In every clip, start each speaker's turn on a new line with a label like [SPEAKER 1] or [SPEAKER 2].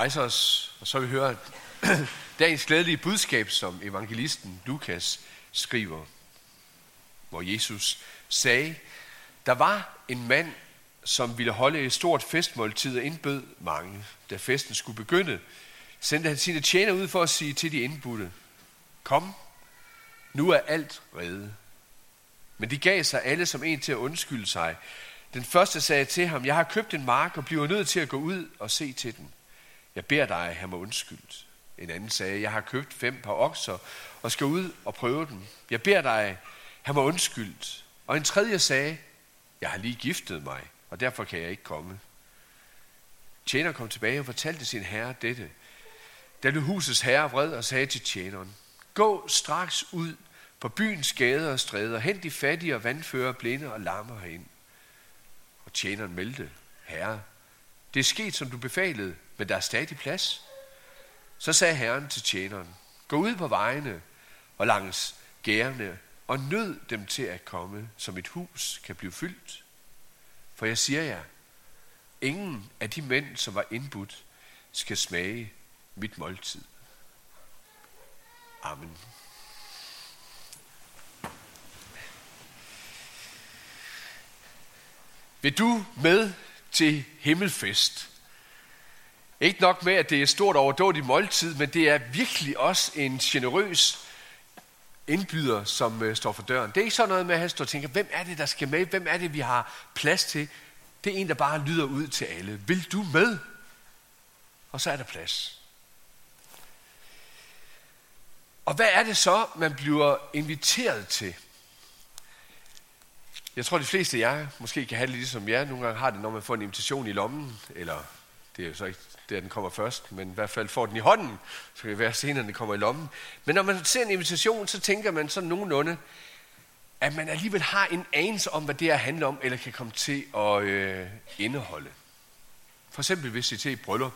[SPEAKER 1] rejser os, og så vi hører dagens glædelige budskab, som evangelisten Lukas skriver, hvor Jesus sagde, der var en mand, som ville holde et stort festmåltid og indbød mange. Da festen skulle begynde, sendte han sine tjener ud for at sige til de indbudte, kom, nu er alt reddet. Men de gav sig alle som en til at undskylde sig. Den første sagde til ham, jeg har købt en mark og bliver nødt til at gå ud og se til den. Jeg beder dig, have mig undskyldt. En anden sagde, jeg har købt fem par okser og skal ud og prøve dem. Jeg beder dig, have mig undskyldt. Og en tredje sagde, jeg har lige giftet mig, og derfor kan jeg ikke komme. Tjener kom tilbage og fortalte sin herre dette. Da blev husets herre vred og sagde til tjeneren, gå straks ud på byens gader og stræder, hent de fattige og vandfører, blinde og lammer herind. Og tjeneren meldte, herre, det er sket, som du befalede, men der er stadig plads. Så sagde Herren til tjeneren, gå ud på vejene og langs gærne og nød dem til at komme, så mit hus kan blive fyldt. For jeg siger jer, ingen af de mænd, som var indbudt, skal smage mit måltid. Amen. Vil du med til himmelfest? Ikke nok med, at det er et stort overdådigt måltid, men det er virkelig også en generøs indbyder, som øh, står for døren. Det er ikke sådan noget med, at han står og tænker, hvem er det, der skal med? Hvem er det, vi har plads til? Det er en, der bare lyder ud til alle. Vil du med? Og så er der plads. Og hvad er det så, man bliver inviteret til? Jeg tror, de fleste af jer måske kan have det ligesom jer. Nogle gange har det, når man får en invitation i lommen, eller det er jo så ikke der, den kommer først, men i hvert fald får den i hånden, så kan det være senere, den kommer i lommen. Men når man ser en invitation, så tænker man sådan nogenlunde, at man alligevel har en anelse om, hvad det her handler om, eller kan komme til at øh, indeholde. For eksempel hvis I til et bryllup.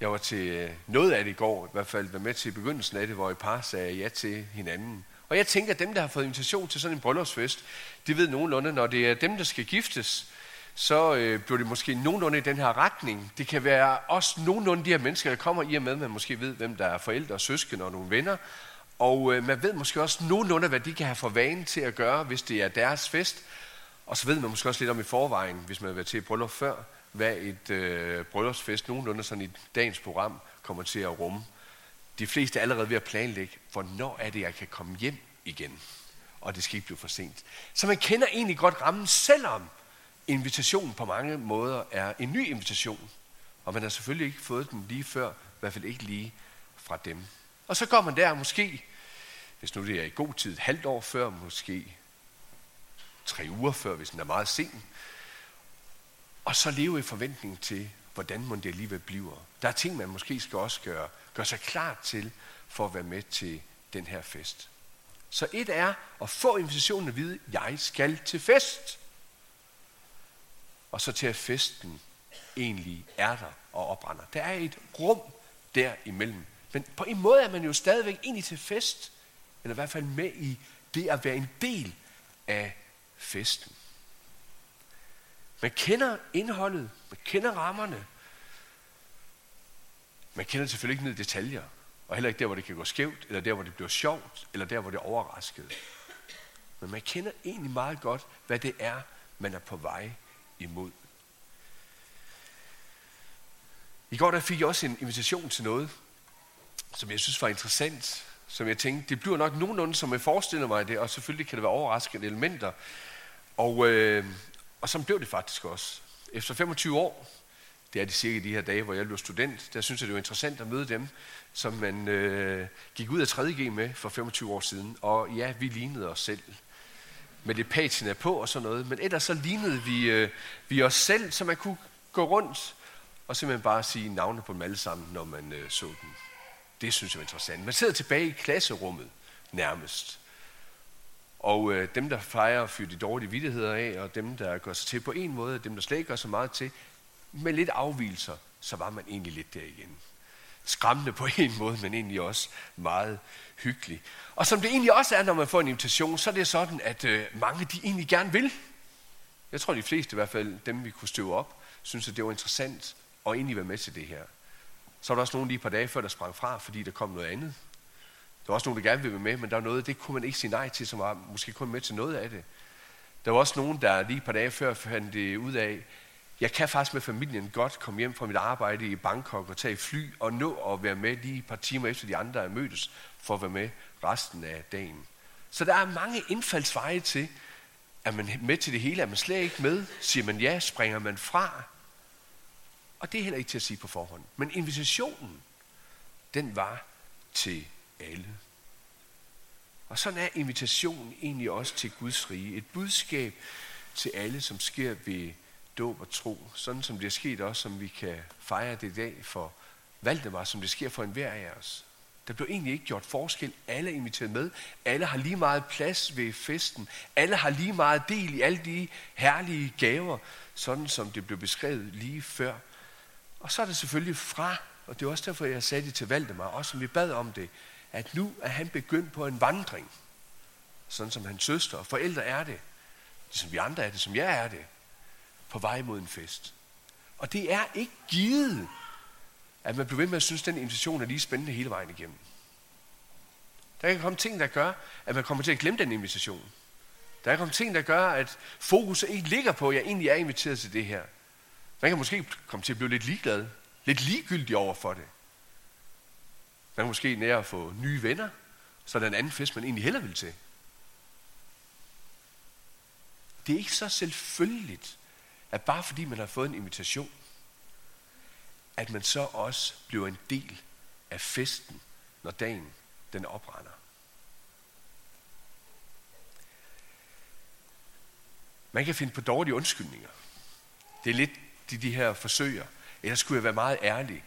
[SPEAKER 1] Jeg var til øh, noget af det i går, i hvert fald var med til begyndelsen af det, hvor et par sagde ja til hinanden. Og jeg tænker, at dem, der har fået invitation til sådan en bryllupsfest, de ved nogenlunde, når det er dem, der skal giftes, så øh, bliver det måske nogenlunde i den her retning. Det kan være også nogenlunde de her mennesker, der kommer i og med, at man måske ved, hvem der er forældre og søskende og nogle venner. Og øh, man ved måske også nogenlunde, hvad de kan have for vane til at gøre, hvis det er deres fest. Og så ved man måske også lidt om i forvejen, hvis man har været til et bryllup før, hvad et øh, bryllupsfest nogenlunde sådan i dagens program kommer til at rumme. De fleste er allerede ved at planlægge, hvornår er det, jeg kan komme hjem igen. Og det skal ikke blive for sent. Så man kender egentlig godt rammen, selvom invitationen på mange måder er en ny invitation. Og man har selvfølgelig ikke fået den lige før, i hvert fald ikke lige fra dem. Og så går man der måske, hvis nu det er i god tid, et halvt år før, måske tre uger før, hvis den er meget sen. Og så leve i forventning til, hvordan man det alligevel bliver. Der er ting, man måske skal også gøre, gøre sig klar til, for at være med til den her fest. Så et er at få invitationen at vide, jeg skal til fest og så til at festen egentlig er der og opbrænder. Der er et rum derimellem. Men på en måde er man jo stadigvæk egentlig til fest, eller i hvert fald med i det at være en del af festen. Man kender indholdet, man kender rammerne. Man kender selvfølgelig ikke ned i detaljer, og heller ikke der, hvor det kan gå skævt, eller der, hvor det bliver sjovt, eller der, hvor det er overrasket. Men man kender egentlig meget godt, hvad det er, man er på vej imod. I går der fik jeg også en invitation til noget, som jeg synes var interessant, som jeg tænkte, det bliver nok nogenlunde, som jeg forestiller mig det, og selvfølgelig kan det være overraskende elementer. Og, øh, og så blev det faktisk også. Efter 25 år, det er de cirka de her dage, hvor jeg blev student, der synes jeg, det var interessant at møde dem, som man øh, gik ud af 3.G med for 25 år siden. Og ja, vi lignede os selv med det patina på og sådan noget. Men ellers så lignede vi, øh, vi os selv, så man kunne gå rundt og simpelthen bare sige navne på dem alle sammen, når man øh, så dem. Det synes jeg er interessant. Man sidder tilbage i klasserummet nærmest. Og øh, dem, der fejrer at fyre de dårlige vidtigheder af, og dem, der gør sig til på en måde, og dem, der slet ikke gør så meget til, med lidt afvielser, så var man egentlig lidt der igen. Skræmmende på en måde, men egentlig også meget hyggelig. Og som det egentlig også er, når man får en invitation, så er det sådan, at øh, mange de egentlig gerne vil. Jeg tror, de fleste i hvert fald, dem vi kunne støve op, synes, at det var interessant og egentlig være med til det her. Så var der også nogen lige et par dage før, der sprang fra, fordi der kom noget andet. Der var også nogen, der gerne ville være med, men der var noget, det kunne man ikke sige nej til, som var måske kun med til noget af det. Der var også nogen, der lige et par dage før fandt det ud af, jeg kan faktisk med familien godt komme hjem fra mit arbejde i Bangkok og tage fly og nå at være med lige et par timer efter de andre er mødtes, for at være med resten af dagen. Så der er mange indfaldsveje til, er man med til det hele, er man slet ikke med, siger man ja, springer man fra. Og det er heller ikke til at sige på forhånd. Men invitationen, den var til alle. Og sådan er invitationen egentlig også til Guds rige. Et budskab til alle, som sker ved dåb og tro. Sådan som det er sket også, som vi kan fejre det i dag for Valdemar, som det sker for enhver af os. Der blev egentlig ikke gjort forskel. Alle er inviteret med. Alle har lige meget plads ved festen. Alle har lige meget del i alle de herlige gaver, sådan som det blev beskrevet lige før. Og så er det selvfølgelig fra, og det er også derfor, jeg sagde det til Valdemar, også som vi bad om det, at nu er han begyndt på en vandring, sådan som hans søster og forældre er det, ligesom vi andre er det, som jeg er det, på vej mod en fest. Og det er ikke givet, at man bliver ved med at synes, at den invitation er lige spændende hele vejen igennem. Der kan komme ting, der gør, at man kommer til at glemme den invitation. Der kan komme ting, der gør, at fokus ikke ligger på, at jeg egentlig er inviteret til det her. Man kan måske komme til at blive lidt ligeglad, lidt ligegyldig over for det. Man kan måske nære at få nye venner, så er en anden fest, man egentlig heller vil til. Det er ikke så selvfølgeligt, at bare fordi man har fået en invitation, at man så også bliver en del af festen, når dagen den oprænder. Man kan finde på dårlige undskyldninger. Det er lidt de, de her forsøger. Ellers skulle jeg være meget ærlig,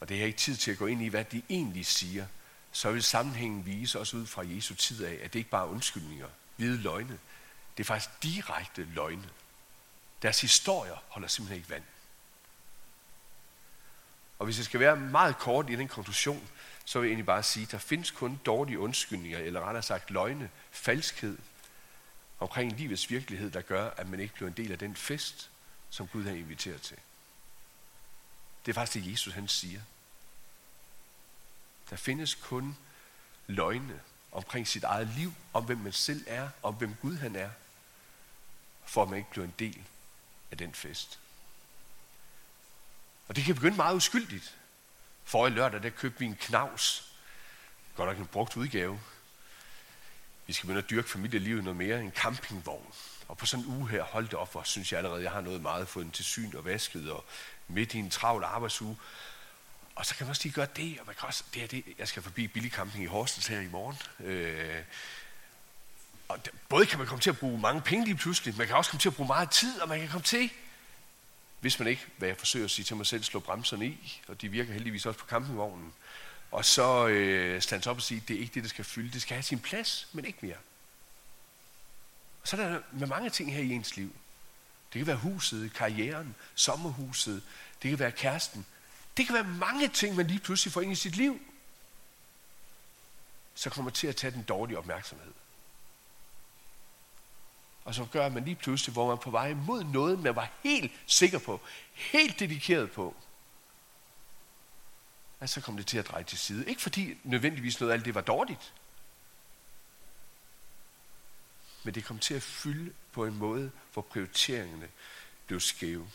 [SPEAKER 1] og det har ikke tid til at gå ind i, hvad de egentlig siger, så vil sammenhængen vise os ud fra Jesu tid af, at det ikke bare er undskyldninger, hvide løgne. Det er faktisk direkte løgne. Deres historier holder simpelthen ikke vand. Og hvis jeg skal være meget kort i den konklusion, så vil jeg egentlig bare sige, at der findes kun dårlige undskyldninger, eller rettere sagt løgne, falskhed omkring livets virkelighed, der gør, at man ikke bliver en del af den fest, som Gud har inviteret til. Det er faktisk det, Jesus han siger. Der findes kun løgne omkring sit eget liv, om hvem man selv er, om hvem Gud han er, for at man ikke bliver en del af den fest. Og det kan begynde meget uskyldigt. For i lørdag, der købte vi en knavs. Godt nok en brugt udgave. Vi skal begynde at dyrke familielivet noget mere. En campingvogn. Og på sådan en uge her, hold det op, hvor synes jeg allerede, jeg har noget meget fået den til syn og vasket, og midt i en travl arbejdsuge. Og så kan man også lige gøre det, og man kan også, det er det, jeg skal forbi Billig Camping i Horsens her i morgen. Øh, og både kan man komme til at bruge mange penge lige pludselig, man kan også komme til at bruge meget tid, og man kan komme til, hvis man ikke, hvad jeg forsøger at sige til mig selv, slå bremserne i, og de virker heldigvis også på campingvognen, og så øh, stands op og sige, det er ikke det, der skal fylde, det skal have sin plads, men ikke mere. Og så er der med mange ting her i ens liv. Det kan være huset, karrieren, sommerhuset, det kan være kæresten. Det kan være mange ting, man lige pludselig får ind i sit liv, så kommer til at tage den dårlige opmærksomhed. Og så gør man lige pludselig, hvor man er på vej mod noget, man var helt sikker på, helt dedikeret på, at så kom det til at dreje til side. Ikke fordi nødvendigvis noget af alt det var dårligt, men det kom til at fylde på en måde, hvor prioriteringerne blev skæve.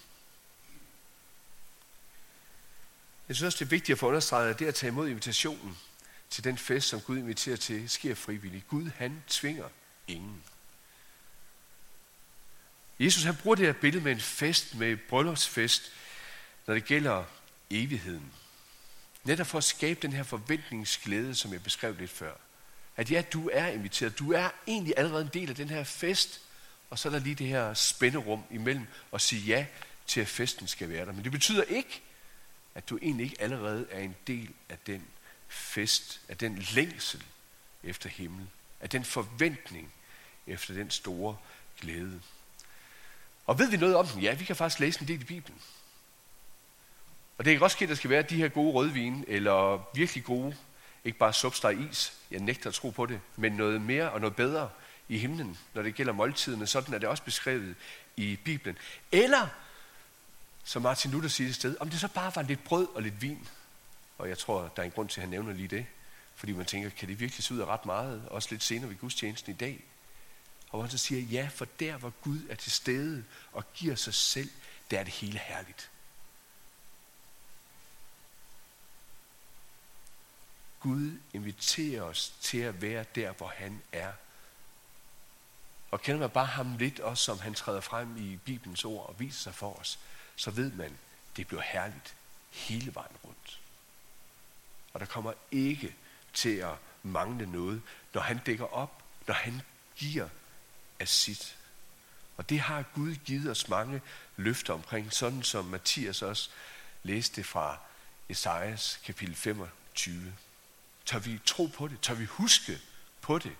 [SPEAKER 1] Jeg synes også, det er vigtigt at få understreget, at det at tage imod invitationen til den fest, som Gud inviterer til, sker frivilligt. Gud, han tvinger ingen. Jesus han bruger det her billede med en fest, med bryllupsfest, når det gælder evigheden. Netop for at skabe den her forventningsglæde, som jeg beskrev lidt før. At ja, du er inviteret. Du er egentlig allerede en del af den her fest. Og så er der lige det her spænderum imellem at sige ja til, at festen skal være der. Men det betyder ikke, at du egentlig ikke allerede er en del af den fest, af den længsel efter himmel, af den forventning efter den store glæde. Og ved vi noget om den? Ja, vi kan faktisk læse en del i Bibelen. Og det kan også ske, at der skal være de her gode rødvin, eller virkelig gode, ikke bare substeg is, jeg nægter at tro på det, men noget mere og noget bedre i himlen, når det gælder måltiderne. Sådan er det også beskrevet i Bibelen. Eller som Martin Luther siger et sted, om det så bare var lidt brød og lidt vin. Og jeg tror, der er en grund til, at han nævner lige det. Fordi man tænker, kan det virkelig se ud af ret meget? Også lidt senere ved gudstjenesten i dag. Og han så siger, ja, for der hvor Gud er til stede og giver sig selv, der er det hele herligt. Gud inviterer os til at være der, hvor han er. Og kender man bare ham lidt, også som han træder frem i Bibelens ord og viser sig for os, så ved man, det bliver herligt hele vejen rundt. Og der kommer ikke til at mangle noget, når han dækker op, når han giver af sit. Og det har Gud givet os mange løfter omkring, sådan som Mathias også læste fra Esajas kapitel 25. Tør vi tro på det? Tør vi huske på det?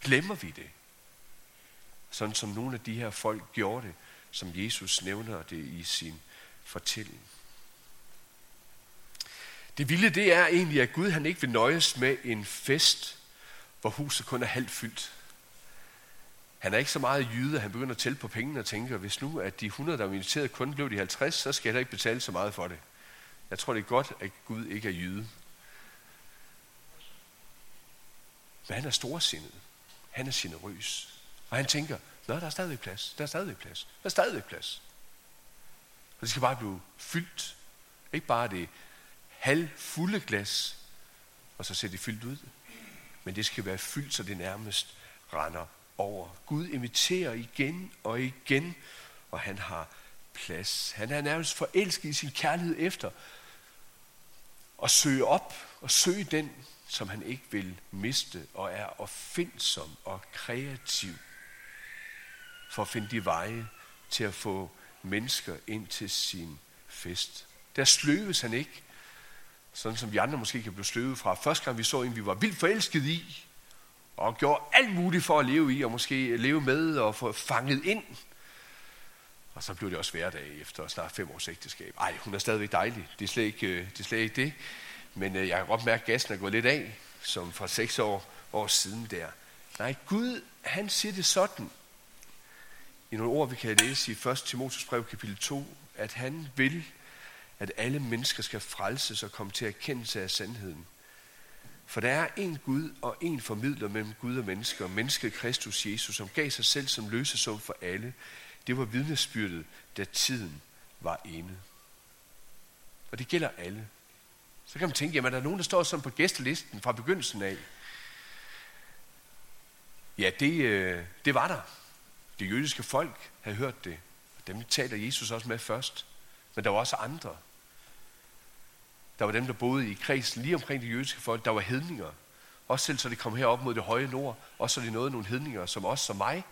[SPEAKER 1] Glemmer vi det? Sådan som nogle af de her folk gjorde det, som Jesus nævner det i sin fortælling. Det vilde det er egentlig, at Gud han ikke vil nøjes med en fest, hvor huset kun er halvt fyldt. Han er ikke så meget jyde, at han begynder at tælle på pengene og tænker, hvis nu at de 100, der var inviteret, kun blev de 50, så skal jeg ikke betale så meget for det. Jeg tror, det er godt, at Gud ikke er jyde. Men han er storsindet. Han er generøs. Og han tænker, Nå, der er stadigvæk plads. Der er stadigvæk plads. Der er stadigvæk plads. Og det skal bare blive fyldt. Ikke bare det halvfulde glas, og så ser det fyldt ud. Men det skal være fyldt, så det nærmest render over. Gud inviterer igen og igen, og han har plads. Han er nærmest forelsket i sin kærlighed efter at søge op og søge den, som han ikke vil miste, og er opfindsom og kreativ for at finde de veje til at få mennesker ind til sin fest. Der sløves han ikke, sådan som vi andre måske kan blive sløvet fra. Første gang vi så en, vi var vildt forelsket i, og gjorde alt muligt for at leve i, og måske leve med og få fanget ind. Og så blev det også hverdag efter snart fem års ægteskab. Ej, hun er stadigvæk dejlig. Det er slet ikke øh, det. Er slet ikke det. Men øh, jeg kan godt mærke, at gassen er gået lidt af, som fra seks år, år siden der. Nej, Gud, han siger det sådan, i nogle ord, vi kan læse i 1. Timotius brev kapitel 2, at han vil, at alle mennesker skal frelses og komme til erkendelse af sandheden. For der er en Gud og en formidler mellem Gud og mennesker, mennesket Kristus Jesus, som gav sig selv som løsesum for alle. Det var vidnesbyrdet, da tiden var inde. Og det gælder alle. Så kan man tænke, jamen der er nogen, der står sådan på gæstelisten fra begyndelsen af. Ja, det, øh, det var der. Det jødiske folk havde hørt det. Og dem taler Jesus også med først. Men der var også andre. Der var dem, der boede i kredsen lige omkring det jødiske folk. Der var hedninger. Også selv så de kom herop mod det høje nord. Også så de nåede nogle hedninger, som os som mig.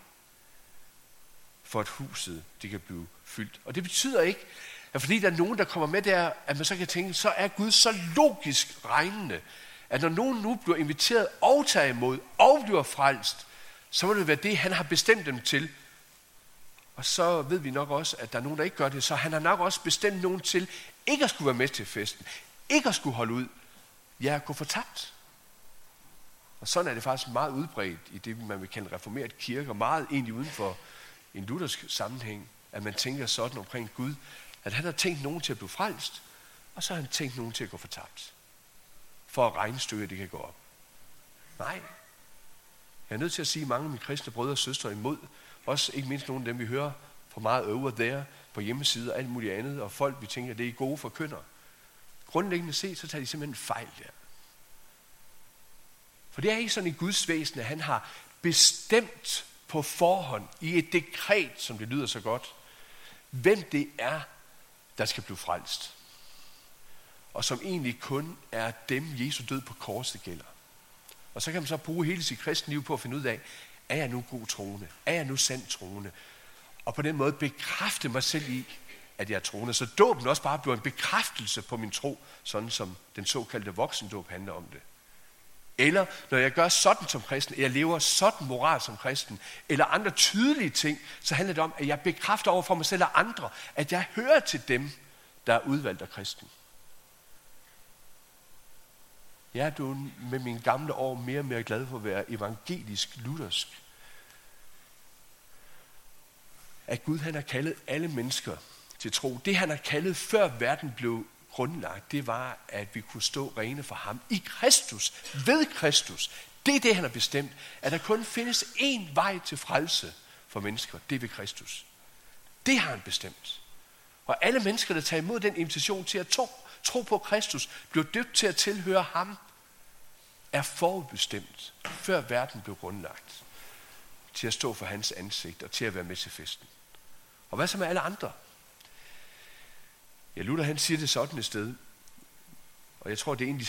[SPEAKER 1] For at huset det kan blive fyldt. Og det betyder ikke, at fordi der er nogen, der kommer med der, at man så kan tænke, så er Gud så logisk regnende, at når nogen nu bliver inviteret og tager imod og bliver frelst, så må det være det, han har bestemt dem til. Og så ved vi nok også, at der er nogen, der ikke gør det, så han har nok også bestemt nogen til ikke at skulle være med til festen, ikke at skulle holde ud, ja, at gå fortabt. Og sådan er det faktisk meget udbredt i det, man vil kalde reformeret kirke, og meget egentlig uden for en luthersk sammenhæng, at man tænker sådan omkring Gud, at han har tænkt nogen til at blive frelst, og så har han tænkt nogen til at gå fortabt. For at regnstykket det kan gå op. Nej, jeg er nødt til at sige mange af mine kristne brødre og søstre imod. Også ikke mindst nogle af dem, vi hører for meget over der på hjemmesider og alt muligt andet, og folk, vi tænker, det er gode forkynder. Grundlæggende set, så tager de simpelthen fejl der. For det er ikke sådan i Guds væsen, at han har bestemt på forhånd i et dekret, som det lyder så godt, hvem det er, der skal blive frelst. Og som egentlig kun er dem, Jesu død på korset gælder. Og så kan man så bruge hele sit kristenliv på at finde ud af, er jeg nu god troende? Er jeg nu sand troende? Og på den måde bekræfte mig selv i, at jeg er troende. Så dåben også bare bliver en bekræftelse på min tro, sådan som den såkaldte voksendåb handler om det. Eller når jeg gør sådan som kristen, jeg lever sådan moral som kristen, eller andre tydelige ting, så handler det om, at jeg bekræfter over for mig selv og andre, at jeg hører til dem, der er udvalgt af kristen. Jeg er du med mine gamle år mere og mere glad for at være evangelisk luthersk. At Gud han har kaldet alle mennesker til tro. Det han har kaldet før verden blev grundlagt, det var, at vi kunne stå rene for ham i Kristus, ved Kristus. Det er det, han har bestemt, at der kun findes én vej til frelse for mennesker. Det er ved Kristus. Det har han bestemt. Og alle mennesker, der tager imod den invitation til at tro, tro på Kristus, bliver døbt til at tilhøre ham, er forudbestemt, før verden blev grundlagt, til at stå for hans ansigt og til at være med til festen. Og hvad så med alle andre? Ja, Luther han siger det sådan et sted, og jeg tror, det er egentlig,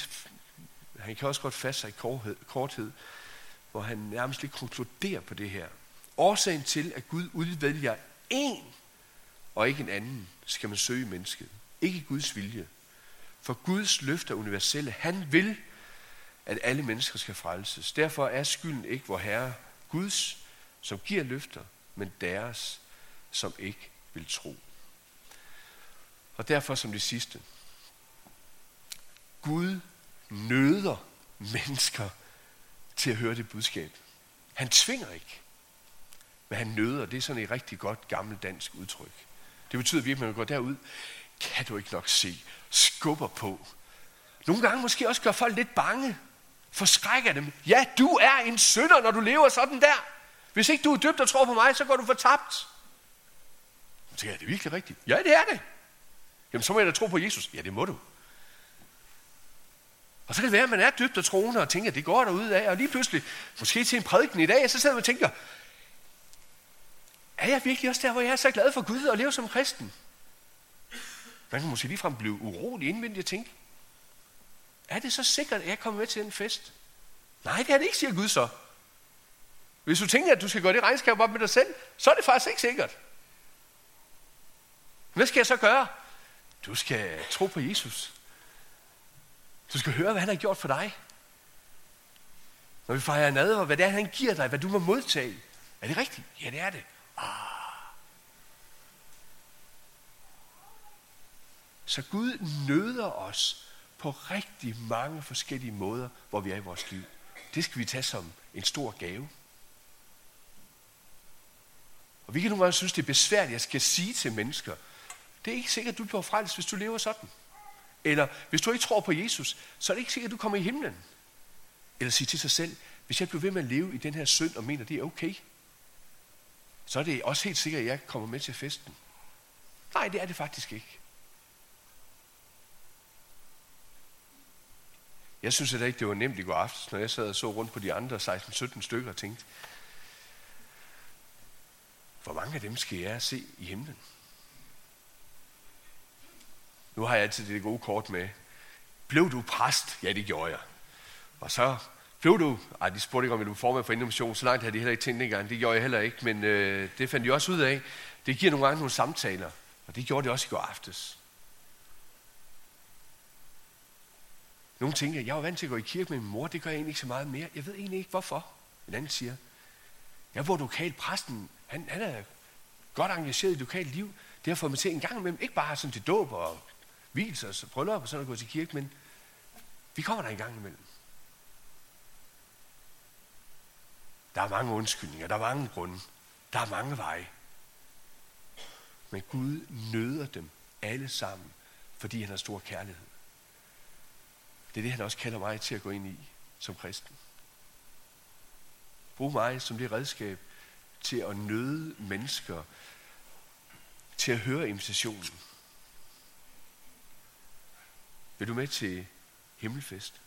[SPEAKER 1] han kan også godt fatte sig i korthed, korthed, hvor han nærmest lige konkluderer på det her. Årsagen til, at Gud udvælger en og ikke en anden, skal man søge mennesket. Ikke Guds vilje. For Guds løfter er universelle. Han vil, at alle mennesker skal frelses. Derfor er skylden ikke vor Herre Guds, som giver løfter, men deres, som ikke vil tro. Og derfor som det sidste. Gud nøder mennesker til at høre det budskab. Han tvinger ikke, men han nøder. Det er sådan et rigtig godt gammelt dansk udtryk. Det betyder virkelig, at man går derud, kan du ikke nok se, skubber på. Nogle gange måske også gør folk lidt bange, forskrækker dem. Ja, du er en synder, når du lever sådan der. Hvis ikke du er døbt og tror på mig, så går du fortabt. Så tænker jeg, er det virkelig rigtigt? Ja, det er det. Jamen, så må jeg da tro på Jesus. Ja, det må du. Og så kan det være, at man er dybt og troende og tænker, at det går der ud af. Og lige pludselig, måske til en prædiken i dag, så sidder man og tænker, er jeg virkelig også der, hvor jeg er så glad for Gud og lever som kristen? Man kan måske ligefrem blive urolig indvendigt og tænke, er det så sikkert, at jeg kommer med til den fest? Nej, det er det ikke, siger Gud så. Hvis du tænker, at du skal gøre det regnskab op med dig selv, så er det faktisk ikke sikkert. Hvad skal jeg så gøre? Du skal tro på Jesus. Du skal høre, hvad han har gjort for dig. Når vi fejrer nadver, hvad det er, han giver dig, hvad du må modtage. Er det rigtigt? Ja, det er det. Ah. Så Gud nøder os på rigtig mange forskellige måder, hvor vi er i vores liv. Det skal vi tage som en stor gave. Og vi kan nogle gange synes, det er besværligt, at jeg skal sige til mennesker, det er ikke sikkert, at du bliver frelst, hvis du lever sådan. Eller hvis du ikke tror på Jesus, så er det ikke sikkert, at du kommer i himlen. Eller sige til sig selv, hvis jeg bliver ved med at leve i den her synd og mener, det er okay, så er det også helt sikkert, at jeg kommer med til festen. Nej, det er det faktisk ikke. Jeg synes heller ikke, det var nemt i går aftes, når jeg sad og så rundt på de andre 16-17 stykker og tænkte, hvor mange af dem skal jeg se i himlen? Nu har jeg altid det gode kort med. Blev du præst? Ja, det gjorde jeg. Og så blev du, ej, de spurgte ikke om, at du formand for Innovation, så langt havde de heller ikke tænkt engang. Det gjorde jeg heller ikke, men øh, det fandt de også ud af. Det giver nogle gange nogle samtaler, og det gjorde det også i går aftes. Nogle tænker, jeg var vant til at gå i kirke med min mor, det gør jeg egentlig ikke så meget mere. Jeg ved egentlig ikke, hvorfor. En anden siger, jeg var lokal præsten, han, han er godt engageret i lokalt liv. Det har fået mig til en gang imellem, ikke bare sådan til dåb og hvilser og bryllup og sådan at gå til kirke, men vi kommer der en gang imellem. Der er mange undskyldninger, der er mange grunde, der er mange veje. Men Gud nøder dem alle sammen, fordi han har stor kærlighed. Det er det, han også kalder mig til at gå ind i som kristen. Brug mig som det redskab til at nøde mennesker, til at høre invitationen. Vil du med til himmelfest?